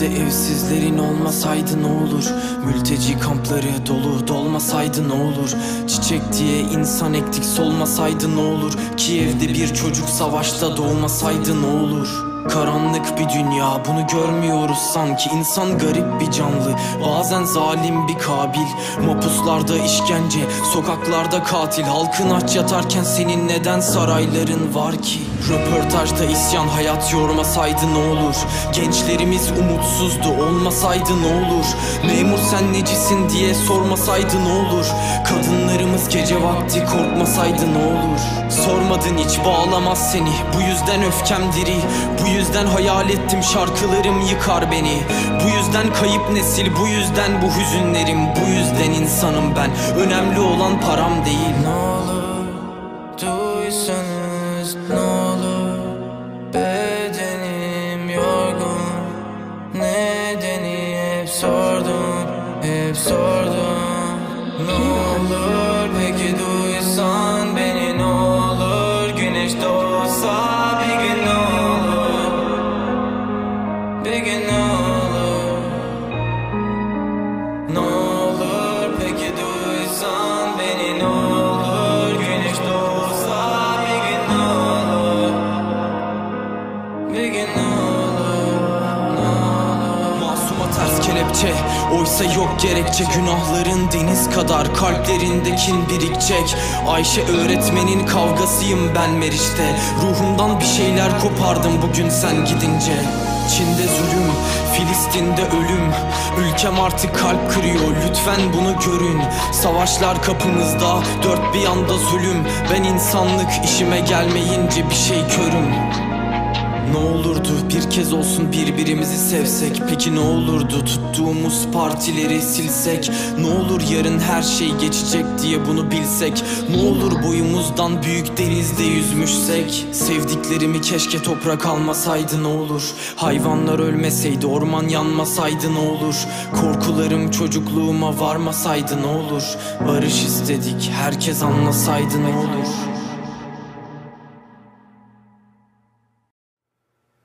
Önümde evsizlerin olmasaydı ne olur? Mülteci kampları dolu dolmasaydı ne olur? Çiçek diye insan ektik solmasaydı ne olur? Kiev'de bir çocuk savaşta doğmasaydı ne olur? Karanlık bir dünya bunu görmüyoruz sanki. İnsan garip bir canlı Bazen zalim bir kabil. Mapuslarda işkence Sokaklarda katil. Halkın aç yatarken senin neden sarayların var ki? Röportajda isyan hayat yormasaydı ne olur Gençlerimiz umutsuzdu olmasaydı ne olur? Memur sen necisin diye sormasaydı ne olur? Kadınlarımız gece vakti korkmasaydı ne olur? Sormadın hiç bağlamaz seni. Bu yüzden öfkem diri. Bu yüzden hayal ettim şarkılarım yıkar beni. Bu yüzden kayıp nesil Bu yüzden bu hüzünlerim. Bu yüzden insanım ben. Önemli olan param değil. Ne Hep sordum Ne olur peki duysan beni ne olur Güneş doğsa bir gün ne olur Bir gün ne olur ne olur peki duysan beni ne olur Güneş doğsa bir gün ne olur Bir gün ne olur kelepçe. Oysa yok gerekçe Günahların deniz kadar Kalplerindekin birikecek. Ayşe öğretmenin kavgasıyım ben Meriç'te. Ruhumdan bir şeyler kopardım bugün sen gidince. Çin'de zulüm, Filistin'de ölüm. Ülkem artık kalp kırıyor lütfen bunu görün. Savaşlar kapımızda dört bir yanda zulüm. Ben insanlık işime gelmeyince bir şey körüm ne olurdu bir kez olsun birbirimizi sevsek? Peki ne olurdu tuttuğumuz partileri silsek? Ne olur yarın her şey geçecek diye bunu bilsek? Ne olur boyumuzdan büyük denizde yüzmüşsek? Sevdiklerimi keşke toprak almasaydı ne olur? Hayvanlar ölmeseydi orman yanmasaydı ne olur? Korkularım çocukluğuma varmasaydı ne olur? Barış istedik herkes anlasaydı ne olur